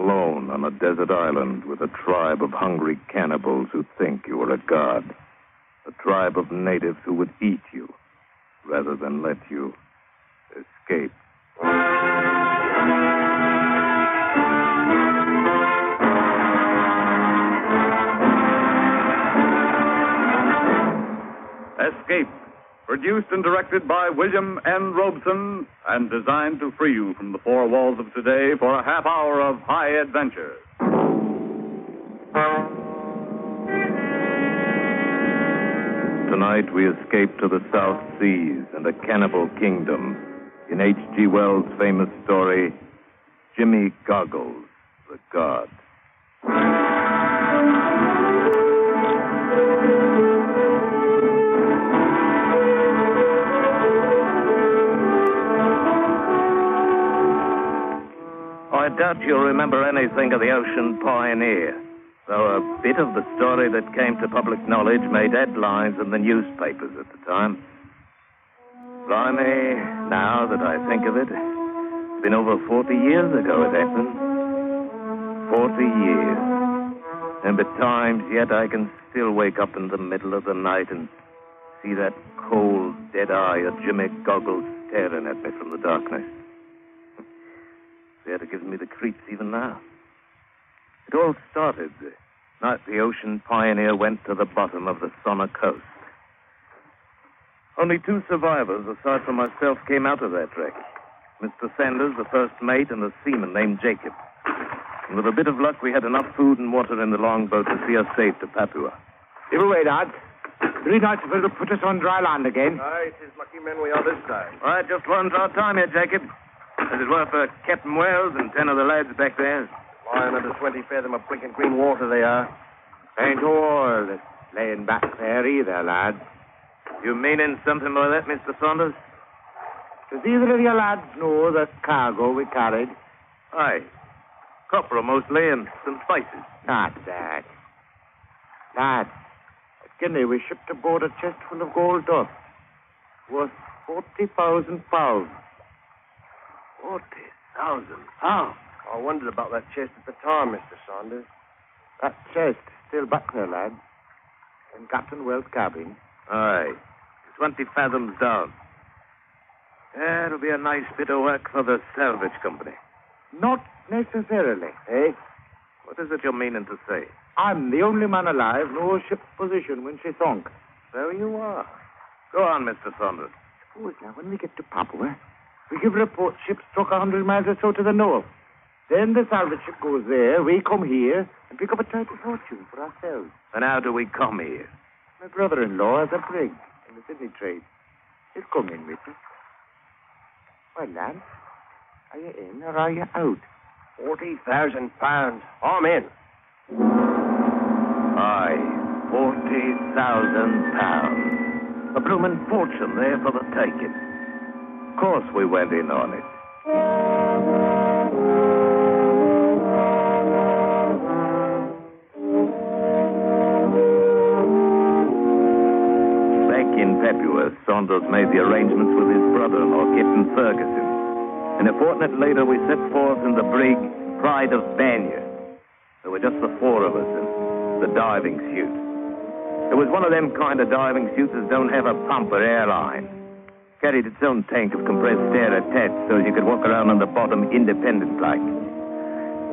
alone on a desert island with a tribe of hungry cannibals who think you are a god. A tribe of natives who would eat you rather than let you escape. Escape, produced and directed by William N. Robson, and designed to free you from the four walls of today for a half hour of high adventure. Tonight we escape to the South Seas and a cannibal kingdom in H.G. Wells' famous story, Jimmy Goggles, the God. Doubt you'll remember anything of the Ocean Pioneer, though a bit of the story that came to public knowledge made headlines in the newspapers at the time. Blimey, now that I think of it, it's been over 40 years ago it happened. 40 years. And at times yet I can still wake up in the middle of the night and see that cold, dead eye of Jimmy Goggles staring at me from the darkness. That gives me the creeps even now. It all started the night the Ocean Pioneer went to the bottom of the Sonner coast. Only two survivors, aside from myself, came out of that wreck. Mr. Sanders, the first mate, and a seaman named Jacob. And with a bit of luck, we had enough food and water in the longboat to see us safe to Papua. Give away, Dad. Three nights will put us on dry land again. Aye, it is lucky men we are this time. All right, just one's our time here, Jacob. As it were for uh, Captain Wells and ten of the lads back there. Lying under 20 fathom of a blinking green water they are. Ain't all that's laying back there either, lads. You meaning something by that, Mr. Saunders? Does either of you lads know the cargo we carried? Aye. Copra mostly and some spices. Not that. Lads, at Guinea we shipped aboard a chest full of gold dust. Worth 40,000 pounds. 40,000 pounds? I wondered about that chest at the time, Mr. Saunders. That chest still back there, lads. In Captain Wells' cabin. Aye. 20 fathoms down. Yeah, it'll be a nice bit of work for the salvage company. Not necessarily, eh? What is it you're meaning to say? I'm the only man alive who knows ship's position when she sunk. So you are. Go on, Mr. Saunders. Suppose now, when we get to Papua, we give report ship struck a hundred miles or so to the north. Then the salvage ship goes there, we come here, and pick up a tidy fortune for ourselves. And how do we come here? My brother-in-law has a brig in the Sydney trade. He'll come in with us. Well, lad, are you in or are you out? Forty thousand pounds. I'm in. Aye, forty thousand pounds. A bloomin' fortune there for the taking. Of course we went in on it. Back in Papua, Saunders made the arrangements with his brother-in-law, Captain Ferguson. And a fortnight later, we set forth in the brig Pride of Banya. There were just the four of us in the diving suit. It was one of them kind of diving suits that don't have a pump or airline. Carried its own tank of compressed air attached so you could walk around on the bottom independent like.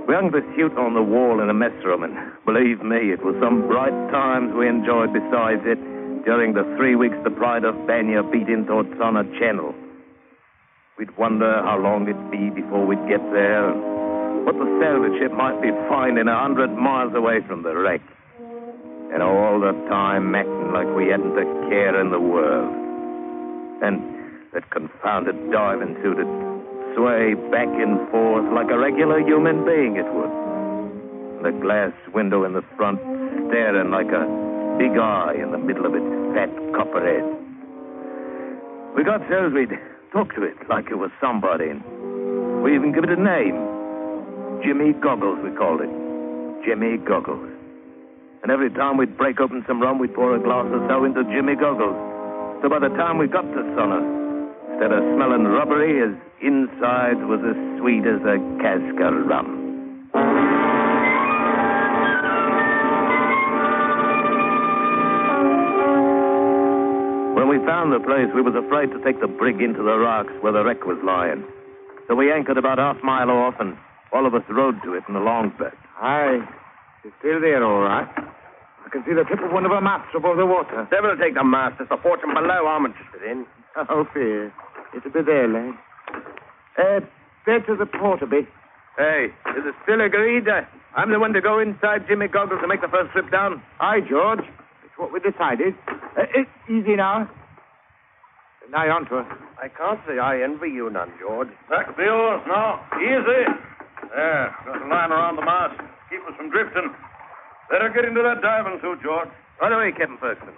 We hung the suit on the wall in the mess room, and believe me, it was some bright times we enjoyed besides it during the three weeks the Pride of Banya beat into towards Tsana Channel. We'd wonder how long it'd be before we'd get there, and what the salvage ship might be finding a hundred miles away from the wreck. And all the time acting like we hadn't a care in the world. And that confounded would sway back and forth like a regular human being it would. The glass window in the front staring like a big eye in the middle of its fat copper head. We got so we'd talk to it like it was somebody. We even give it a name. Jimmy Goggles, we called it. Jimmy Goggles. And every time we'd break open some rum, we'd pour a glass or so into Jimmy Goggles. So by the time we got to Sonner, instead of smelling rubbery, his insides was as sweet as a cask of rum. When we found the place, we was afraid to take the brig into the rocks where the wreck was lying. So we anchored about half mile off, and all of us rowed to it in the longboat. Aye. She's still there, all right. I can see the tip of one of her masts above the water. Devil take the mast. It's the fortune below I'm interested in. Oh, fear. It'll be there, lad. Uh, bear to the port a bit. Hey, is it still agreed? Uh, I'm the one to go inside Jimmy Goggles and make the first trip down. Aye, George. It's what we decided. Uh, uh, easy now. Nigh on to her. I can't say I envy you none, George. Back the oars now. Easy. There, got a line around the mast. Keep us from drifting. Better get into that diving suit, George. Right away, Captain Ferguson.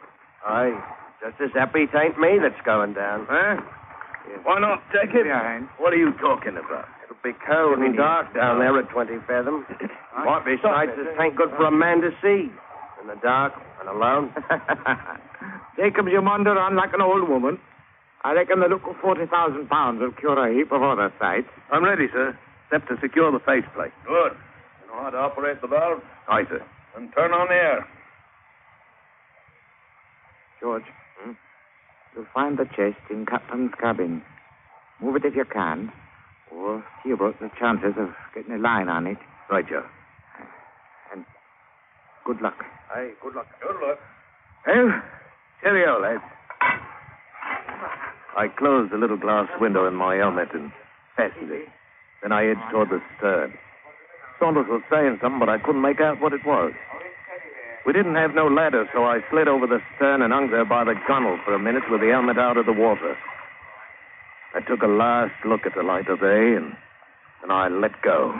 Aye. Just as happy it ain't me that's going down. Huh? Why not take it? Behind. What are you talking about? It'll be cold and dark down there at 20 fathom. Might be nights that ain't good for a man to see. In the dark and alone. Jacobs, you wander on like an old woman. I reckon the look of 40,000 pounds will cure a heap of other sights. I'm ready, sir. Except to secure the faceplate. Good. You know how to operate the valve? Aye, sir. Then turn on the air. George, hmm? You'll find the chest in Captain's cabin. Move it if you can, or see about the chances of getting a line on it. Right, Joe. And good luck. Aye, good luck. Good luck. Well, cheerio, lads. I closed the little glass window in my helmet and fastened it. Then I edged toward the stern. Saunders was saying something, but I couldn't make out what it was. We didn't have no ladder, so I slid over the stern and hung there by the gunwale for a minute with the helmet out of the water. I took a last look at the light of day, and then I let go.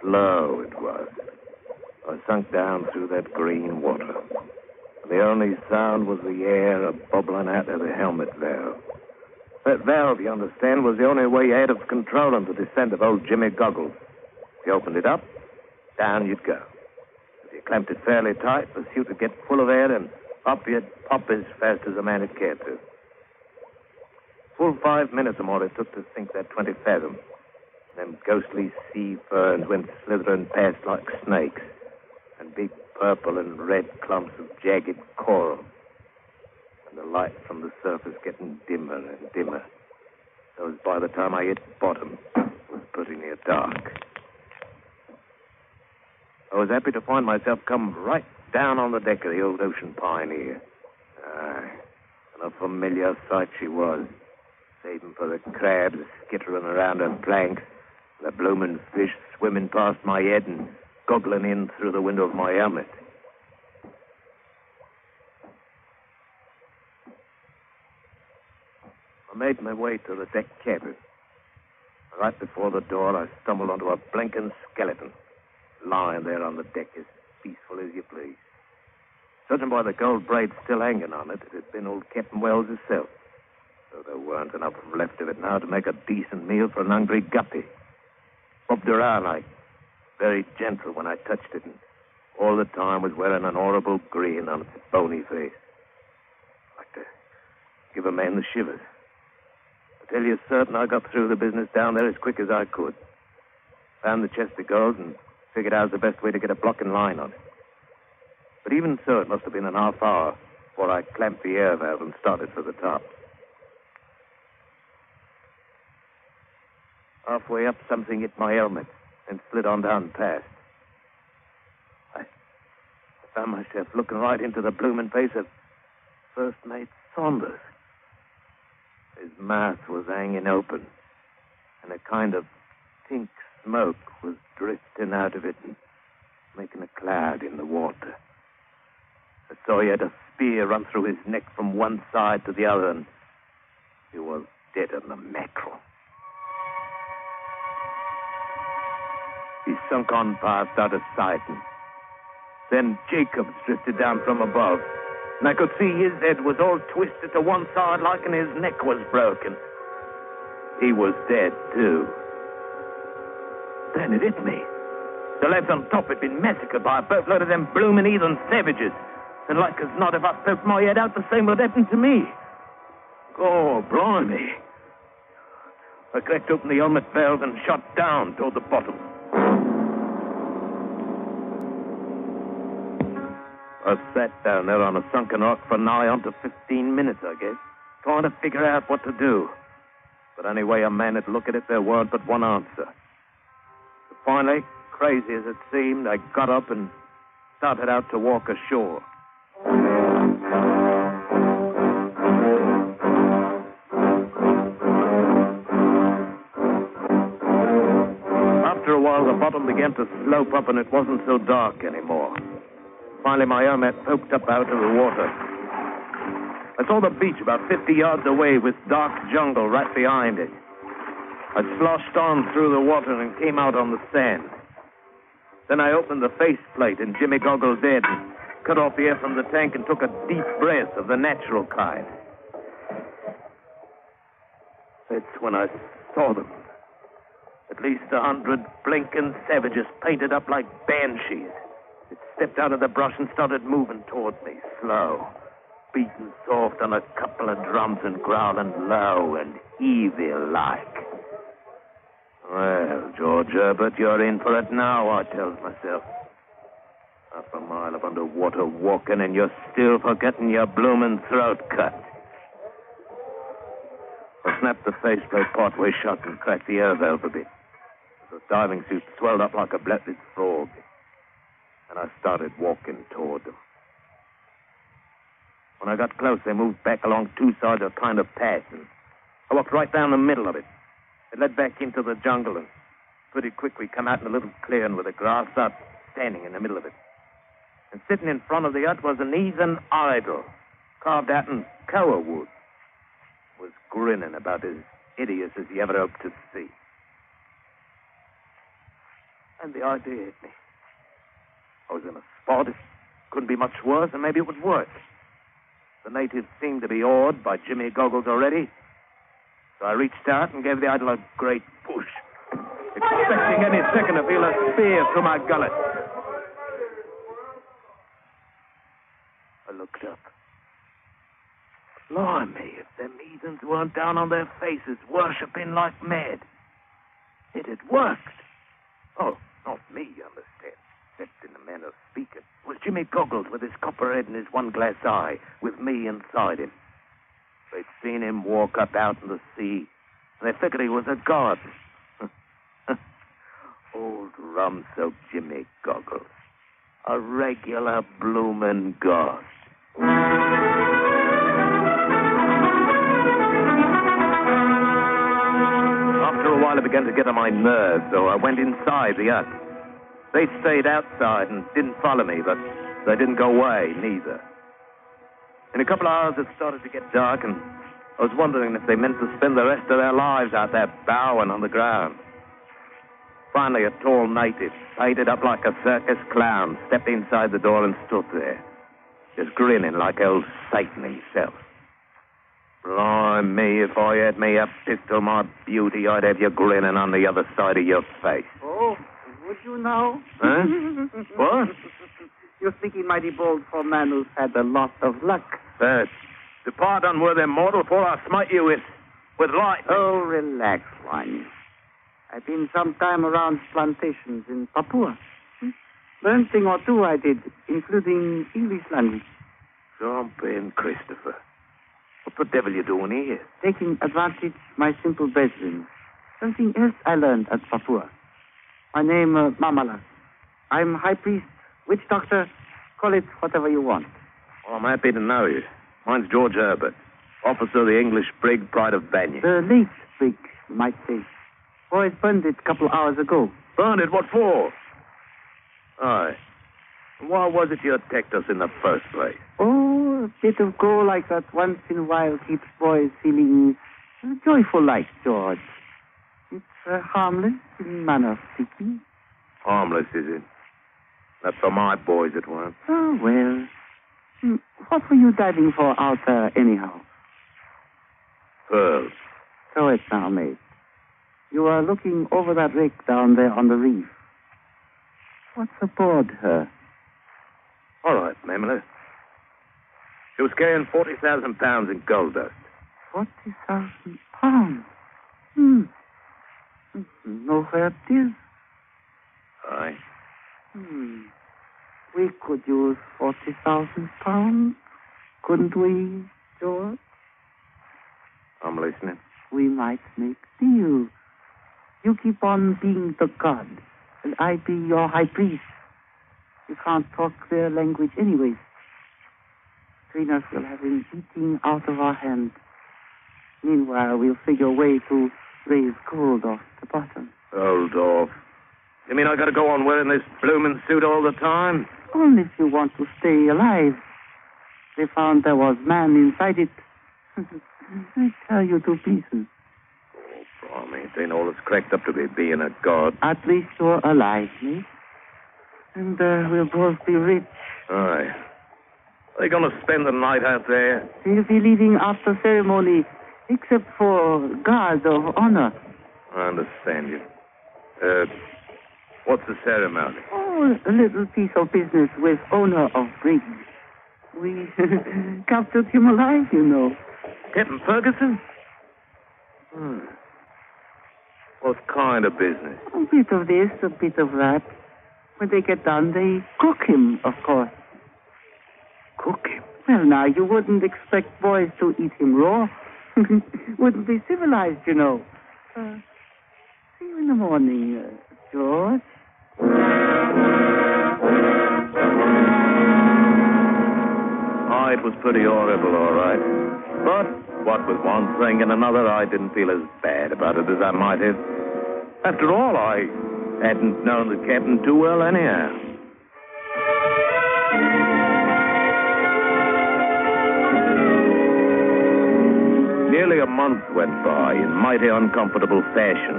Slow it was. I sunk down through that green water. The only sound was the air bubbling out of the helmet valve. That valve, you understand, was the only way you had of controlling the descent of old Jimmy Goggles. If you opened it up, down you'd go. If you clamped it fairly tight, the suit would get full of air and up you'd pop as fast as a man would care to. Full five minutes or more it took to sink that 20 fathom. Them ghostly sea ferns went slithering past like snakes, and big purple and red clumps of jagged coral. The light from the surface getting dimmer and dimmer. So as by the time I hit bottom, it was pretty near dark. I was happy to find myself come right down on the deck of the old Ocean Pioneer. Ah, and a familiar sight she was, saving for the crabs skittering around her planks, the bloomin' fish swimming past my head and goggling in through the window of my helmet. I made my way to the deck cabin. Right before the door, I stumbled onto a blinking skeleton, lying there on the deck as peaceful as you please. Judging by the gold braid still hanging on it, it had been old Captain Wells himself. Though there weren't enough left of it now to make a decent meal for an hungry guppy. Bobbed around like very gentle when I touched it, and all the time was wearing an horrible grin on its bony face. Like to give a man the shivers. Tell you certain I got through the business down there as quick as I could. Found the chest of gold and figured out the best way to get a blocking line on it. But even so, it must have been an half hour before I clamped the air valve and started for the top. Halfway up, something hit my helmet and slid on down past. I, I found myself looking right into the blooming face of First Mate Saunders. His mouth was hanging open, and a kind of pink smoke was drifting out of it and making a cloud in the water. I saw he had a spear run through his neck from one side to the other, and he was dead on the mackerel. He sunk on past out of sight, and then Jacobs drifted down from above, and I could see his head was all twisted to one side like and his neck was broken. He was dead, too. Then it hit me. The lads on top had been massacred by a boatload of them bloomin' heathen savages. And like as not, if I poked my head out, the same would happen to me. Oh, blimey. I cracked open the helmet valve and shot down toward the bottom. I sat down there on a sunken rock for nigh on to 15 minutes, I guess, trying to figure out what to do. But any way a man would look at it, there weren't but one answer. But finally, crazy as it seemed, I got up and started out to walk ashore. After a while, the bottom began to slope up and it wasn't so dark anymore. Finally, my helmet poked up out of the water. I saw the beach about 50 yards away with dark jungle right behind it. I sloshed on through the water and came out on the sand. Then I opened the faceplate and Jimmy Goggles' head and cut off the air from the tank and took a deep breath of the natural kind. That's when I saw them. At least a hundred blinking savages painted up like banshees. Stepped out of the brush and started moving toward me, slow, beating soft on a couple of drums and growling low and evil like. Well, George Herbert, you're in for it now, I tells myself. Half a mile of underwater walking, and you're still forgetting your bloomin' throat cut. I snapped the faceplate partway shut and cracked the air valve a bit. The diving suit swelled up like a blessed frog, and I started walking toward them. When I got close, they moved back along two sides of a kind of path, and I walked right down the middle of it. It led back into the jungle, and pretty quick we come out in a little clearing with a grass hut standing in the middle of it. And sitting in front of the hut was an heathen idol, carved out in koa wood. Was grinning about as hideous as he ever hoped to see. And the idea hit me. I was in a spot. It couldn't be much worse, and maybe it would work. The natives seemed to be awed by Jimmy Goggles already. So I reached out and gave the idol a great push, expecting any second to feel a spear through my gullet. I looked up. Blimey, if them heathens weren't down on their faces, worshipping like mad. It had worked. Oh, not me, you understand, except in the manner of speaking. Was Jimmy Goggles with his copper head and his one glass eye, with me inside him. They'd seen him walk up out in the sea, and they figured he was a god. Old rum-soaked Jimmy Goggles. A regular bloomin' god. After a while, it began to get on my nerves, so I went inside the hut. They stayed outside and didn't follow me, but they didn't go away, neither. In a couple of hours, it started to get dark, and I was wondering if they meant to spend the rest of their lives out there bowing on the ground. Finally, a tall native, painted up like a circus clown, stepped inside the door and stood there. just grinning like old Satan himself. Blimey, if I had me a pistol, my beauty, I'd have you grinning on the other side of your face. Oh, would you know? Huh? what? You're thinking mighty bold for a man who's had a lot of luck. Uh, depart, unworthy mortal, for I'll smite you with, with light. Oh, relax, one. I've been some time around plantations in Papua. Hmm? Learned thing or two I did, including English language. Jumping, Christopher. What the devil you doing here? Taking advantage my simple bedroom. Something else I learned at Papua. My name, uh, Mamala. I'm high priest, witch doctor, call it whatever you want. Well, I'm happy to know you. Mine's George Herbert, officer of the English brig Pride of Banyan. The late brig, you might say. Boys burned it a couple of hours ago. Burned it? What for? Aye. Why was it you attacked us in the first place? Oh, a bit of go like that once in a while keeps boys feeling joyful like, George. It's uh, harmless in manner of speaking. Harmless, is it? Not for my boys, it weren't. Oh, well. Hmm, What were you diving for out there, anyhow? Pearls. So it's now, mate. You are looking over that wreck down there on the reef. What's aboard her? All right, Mamela. She was carrying 40,000 pounds in gold dust. Forty thousand pounds. Know where it is? Aye. Hmm. We could use forty thousand pounds, couldn't we, George? I'm listening. We might make deal. You keep on being the god, and I be your high priest. You can't talk their language anyways. Between us, we'll have him eating out of our hand. Meanwhile, we'll figure a way to raise gold off the bottom. Hold off. You mean I gotta go on wearing this bloomin' suit all the time? Only if you want to stay alive. They found there was man inside it. I tear you to pieces. Blimey, it ain't all it's cracked up to be being a god. At least you're alive, mate. And uh, we'll both be rich. Aye. Are they gonna spend the night out there? We'll be leaving after ceremony, except for guard of honor. I understand you. Uh, what's the ceremony? Oh, a little piece of business with owner of brig. We captured him alive, you know. Captain Ferguson? Hmm. What kind of business? A bit of this, a bit of that. When they get done, they cook him, of course. Cook him? Well, now, you wouldn't expect boys to eat him raw. wouldn't be civilized, you know. Uh, see you in the morning, uh, George. Oh, it was pretty horrible, all right. But what with one thing and another, I didn't feel as bad about it as I might have. After all, I hadn't known the captain too well anyhow. Nearly a month went by in mighty uncomfortable fashion.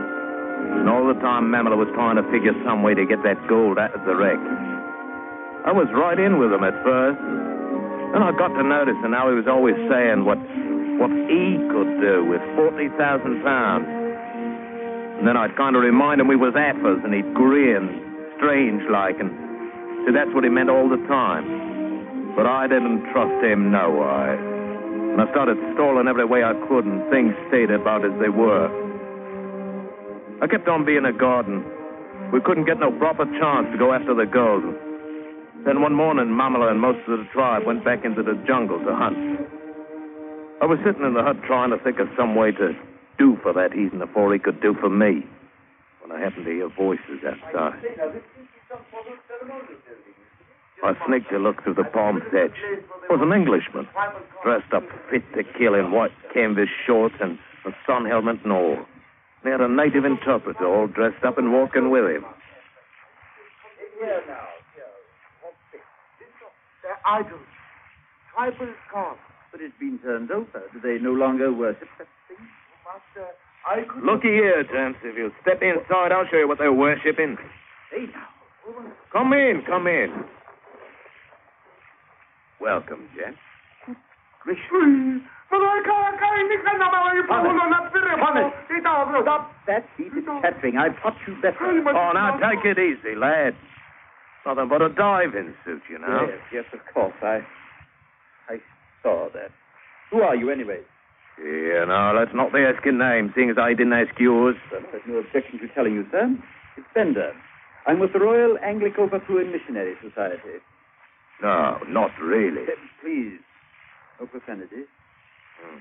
And all the time, Mamela was trying to figure some way to get that gold out of the wreck. I was right in with him at first. Then I got to noticing how he was always saying what what he could do with 40,000 pounds. And then I'd kind of remind him we was apples, and he'd grin, strange like, and so that's what he meant all the time. But I didn't trust him no way. And I started stalling every way I could, and things stayed about as they were. I kept on being a garden. We couldn't get no proper chance to go after the girls. Then one morning, Mamala and most of the tribe went back into the jungle to hunt. I was sitting in the hut trying to think of some way to do for that heathen before he could do for me, when I happened to hear voices outside. I sneaked a look through the palm hedge. It was an Englishman, dressed up fit to kill in white canvas shorts and a sun helmet and all. He had a native interpreter all dressed up and walking with him. They're idols. Tribal gods. But it's been turned over. Do they no longer worship such things? Master, I could... Looky here, gents. If you step inside, I'll show you what they're worshipping. Hey, now. Come in, come in. Welcome, Jack. Gracious. Stop that heated chattering. I've taught you better. Oh, now take it easy, lad. Nothing but a diving suit, you know. Yes, yes, of course. I, I saw that. Who are you, anyway? Yeah, no, that's not the asking name, seeing as I didn't ask yours. Well, there's no objection to telling you, sir. It's Bender. I'm with the Royal Anglico-Baphuan Missionary Society. No, not really. Please, no profanity. Hmm.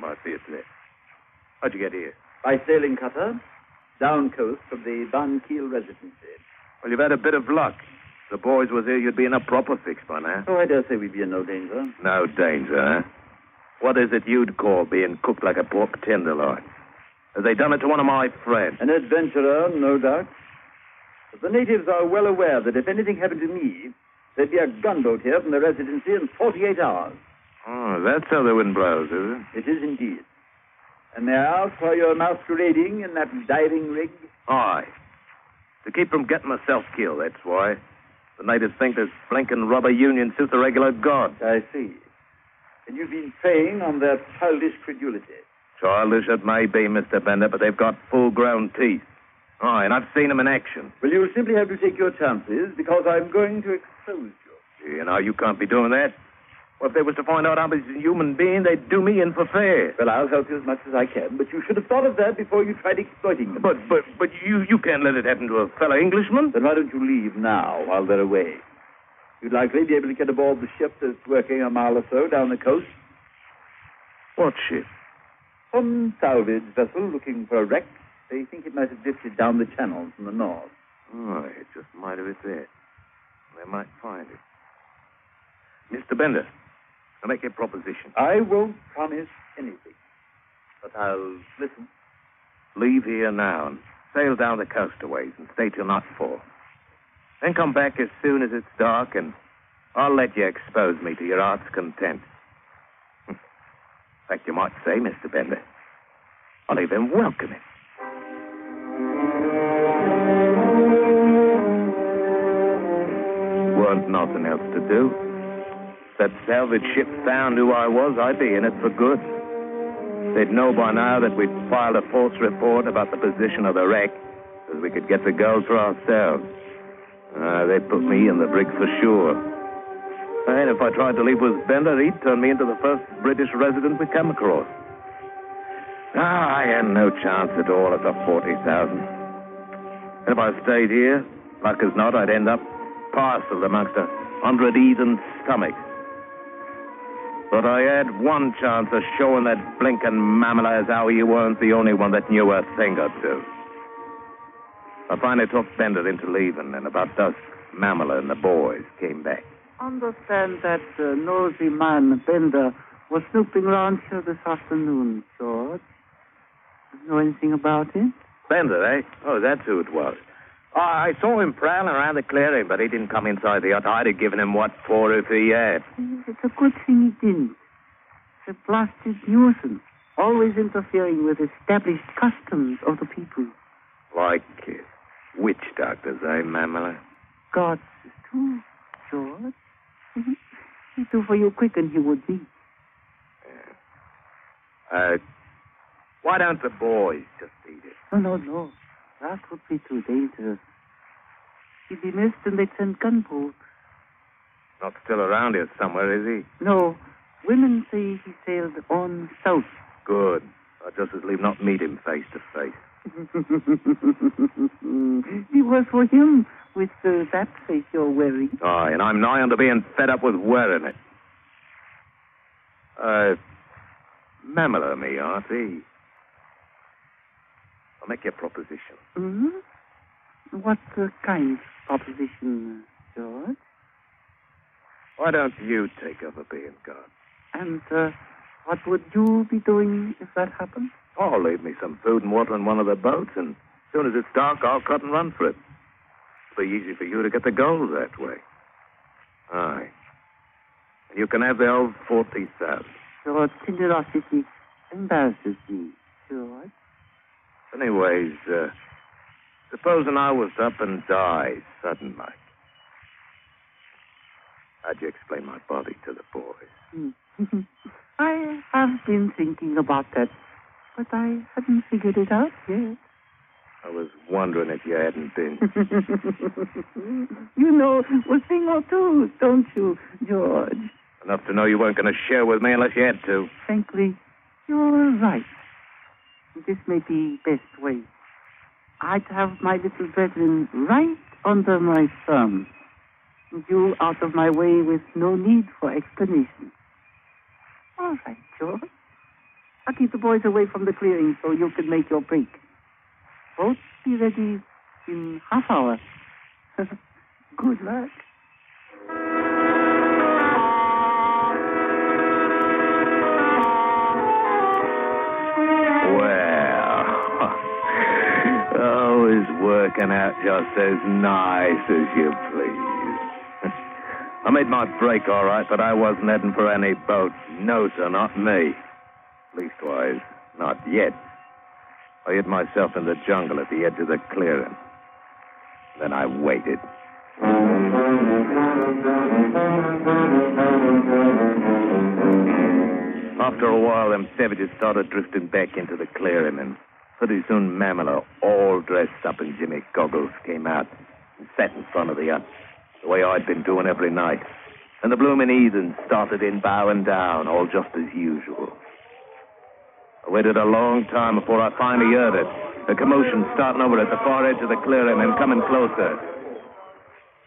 Might be a slip. How'd you get here? By sailing cutter, down coast from the Van Kiel residency. Well, you've had a bit of luck. If the boys was here, you'd be in a proper fix by now. Oh, I dare say we'd be in no danger. No danger, huh? What is it you'd call being cooked like a pork tenderloin? Have they done it to one of my friends? An adventurer, no doubt. But the natives are well aware that if anything happened to me, there'd be a gunboat here from the residency in 48 hours. Oh, that's how the wind blows, is it? It is indeed. And may I ask why you're masquerading in that diving rig? Aye. To keep from getting myself killed, that's why. The natives think this blinking rubber union suits a regular god. I see. And you've been preying on their childish credulity. Childish it may be, Mr. Bender, but they've got full-grown teeth. Aye, and I've seen them in action. Well, you'll simply have to take your chances because I'm going to expose you. You now you can't be doing that. Well, if they was to find out I was a human being, they'd do me in for fair. Well, I'll help you as much as I can, but you should have thought of that before you tried exploiting them. But, but, but you, you can't let it happen to a fellow Englishman. Then why don't you leave now while they're away? You'd likely be able to get aboard the ship that's working a mile or so down the coast. What ship? Some salvage vessel looking for a wreck. They think it might have drifted down the channel from the north. Oh, it just might have it there. They might find it. Mr. Bender, I make a proposition. I won't promise anything, but I'll listen. Leave here now and sail down the coast a ways and stay till nightfall. Then come back as soon as it's dark, and I'll let you expose me to your heart's content. In fact, you might say, Mr. Bender, I'll even welcome it. Nothing else to do. If that salvage ship found who I was, I'd be in it for good. They'd know by now that we'd filed a false report about the position of the wreck, so we could get the gold for ourselves. Uh, they'd put me in the brig for sure. And if I tried to leave with Bender, he'd turn me into the first British resident we come across. Ah, I had no chance at all at the 40,000. And If I stayed here, luck as not, I'd end up parceled amongst a hundred heathen stomachs. But I had one chance of showing that blinking mammal as how you weren't the only one that knew a thing or two. I finally talked Bender into leaving, and about dusk, Mamela and the boys came back. Understand that uh, nosy man, Bender, was snooping around here this afternoon, George. Know anything about it? Bender, eh? Oh, that's who it was. Oh, I saw him prowling around the clearing, but he didn't come inside the hut. I'd have given him what for if he had. It's a good thing he didn't. It's a blasted nuisance, always interfering with established customs of the people. Like uh, witch doctors, eh, Mamela? Gods, too, George. He'd do for you quicker than he would be. Uh, why don't the boys just eat it? Oh, no, no. That would be too dangerous. He'd be missed and they'd send gunboats. Not still around here somewhere, is he? No. Women say he sailed on south. Good. I'd just as leave not meet him face to face. Be worse for him with uh, that face you're wearing. Aye, and I'm nigh on to being fed up with wearing it. Uh, Mamela me, Auntie. Make a proposition. Mm-hmm. What uh, kind of proposition, George? Why don't you take over being God? And uh, what would you be doing if that happened? Oh, leave me some food and water in one of the boats, and as soon as it's dark, I'll cut and run for it. It'll be easy for you to get the gold that way. Aye. And you can have the old 40,000. Your generosity embarrasses me, George. Anyways, uh, supposing I was up and died sudden like. How'd you explain my body to the boys? Hmm. I have been thinking about that, but I haven't figured it out yet. I was wondering if you hadn't been. you know a thing or two, don't you, George? Enough to know you weren't going to share with me unless you had to. Frankly, you're right. This may be best way. I'd have my little brethren right under my thumb. You out of my way with no need for explanation. All right, George. I'll keep the boys away from the clearing so you can make your break. Both be ready in half hour. Good luck. Working out just as nice as you please. I made my break all right, but I wasn't heading for any boat. No, sir, not me. Leastwise, not yet. I hid myself in the jungle at the edge of the clearing. Then I waited. After a while, them savages started drifting back into the clearing, and pretty soon Mamela, all dressed up in Jimmy goggles, came out and sat in front of the hut, the way I'd been doing every night. And the bloomin' heathens started in bowing down, all just as usual. I waited a long time before I finally heard it. The commotion starting over at the far edge of the clearing and coming closer.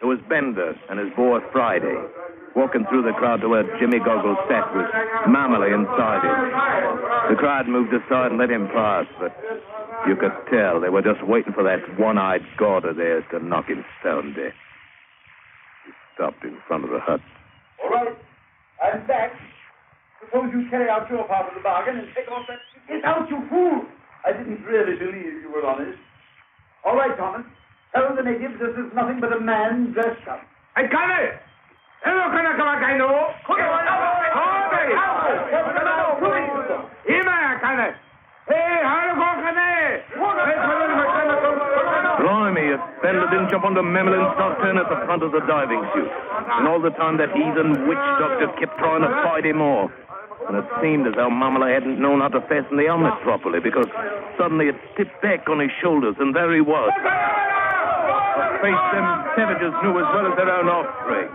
It was Bender and his boy Friday, walking through the crowd to where Jimmy Goggles sat with Mamala inside him. The crowd moved aside and let him pass, but you could tell they were just waiting for that one-eyed god of theirs to knock him stone dead. He stopped in front of the hut. All right. I'm back. Suppose you carry out your part of the bargain and take off that... Get out, you fool! I didn't really believe you were honest. All right, Thomas. Tell the natives this is nothing but a man dressed up. I got it! Hello, kana kama kaino. Ima kana. Hey, how go Blimey, if Bender didn't jump onto Memel and start turning at the front of the diving chute. And all the time that heathen witch doctor kept trying to fight him off. And it seemed as though Mamala hadn't known how to fasten the helmet properly because suddenly it tipped back on his shoulders and there he was. Face them savages knew as well as their own offspring.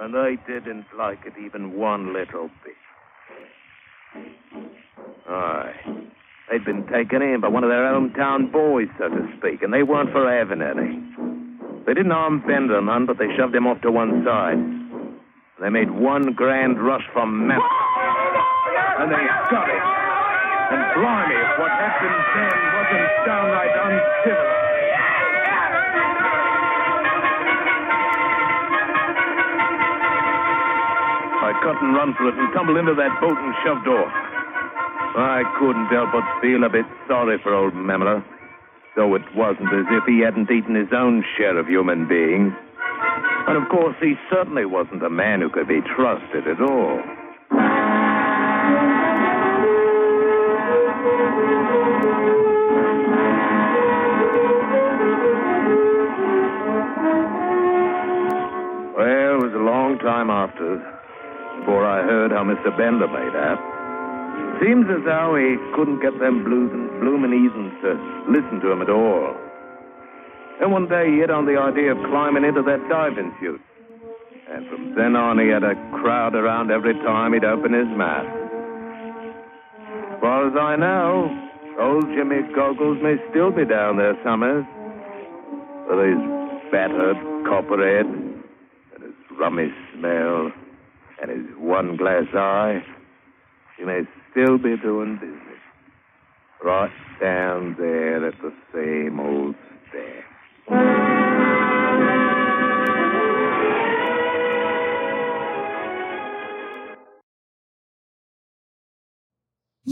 And they didn't like it even one little bit. Aye. They'd been taken in by one of their hometown boys, so to speak, and they weren't for having any. They didn't harm Bender none, but they shoved him off to one side. They made one grand rush for Memphis. And they got it. And blimey, what happened then wasn't downright uncivil. And run for it and tumbled into that boat and shoved off. I couldn't help but feel a bit sorry for old Memela, though it wasn't as if he hadn't eaten his own share of human beings. And of course, he certainly wasn't a man who could be trusted at all. Well, it was a long time after before I heard how Mr. Bender made out. Seems as though he couldn't get them blooming, blooming heathens to listen to him at all. And one day he hit on the idea of climbing into that diving chute. And from then on, he had a crowd around every time he'd open his mouth. As far as I know, old Jimmy Goggles may still be down there somewhere. With his battered copper head, and his rummy smell, and his one glass eye. He may still be doing business. Right down there at the same old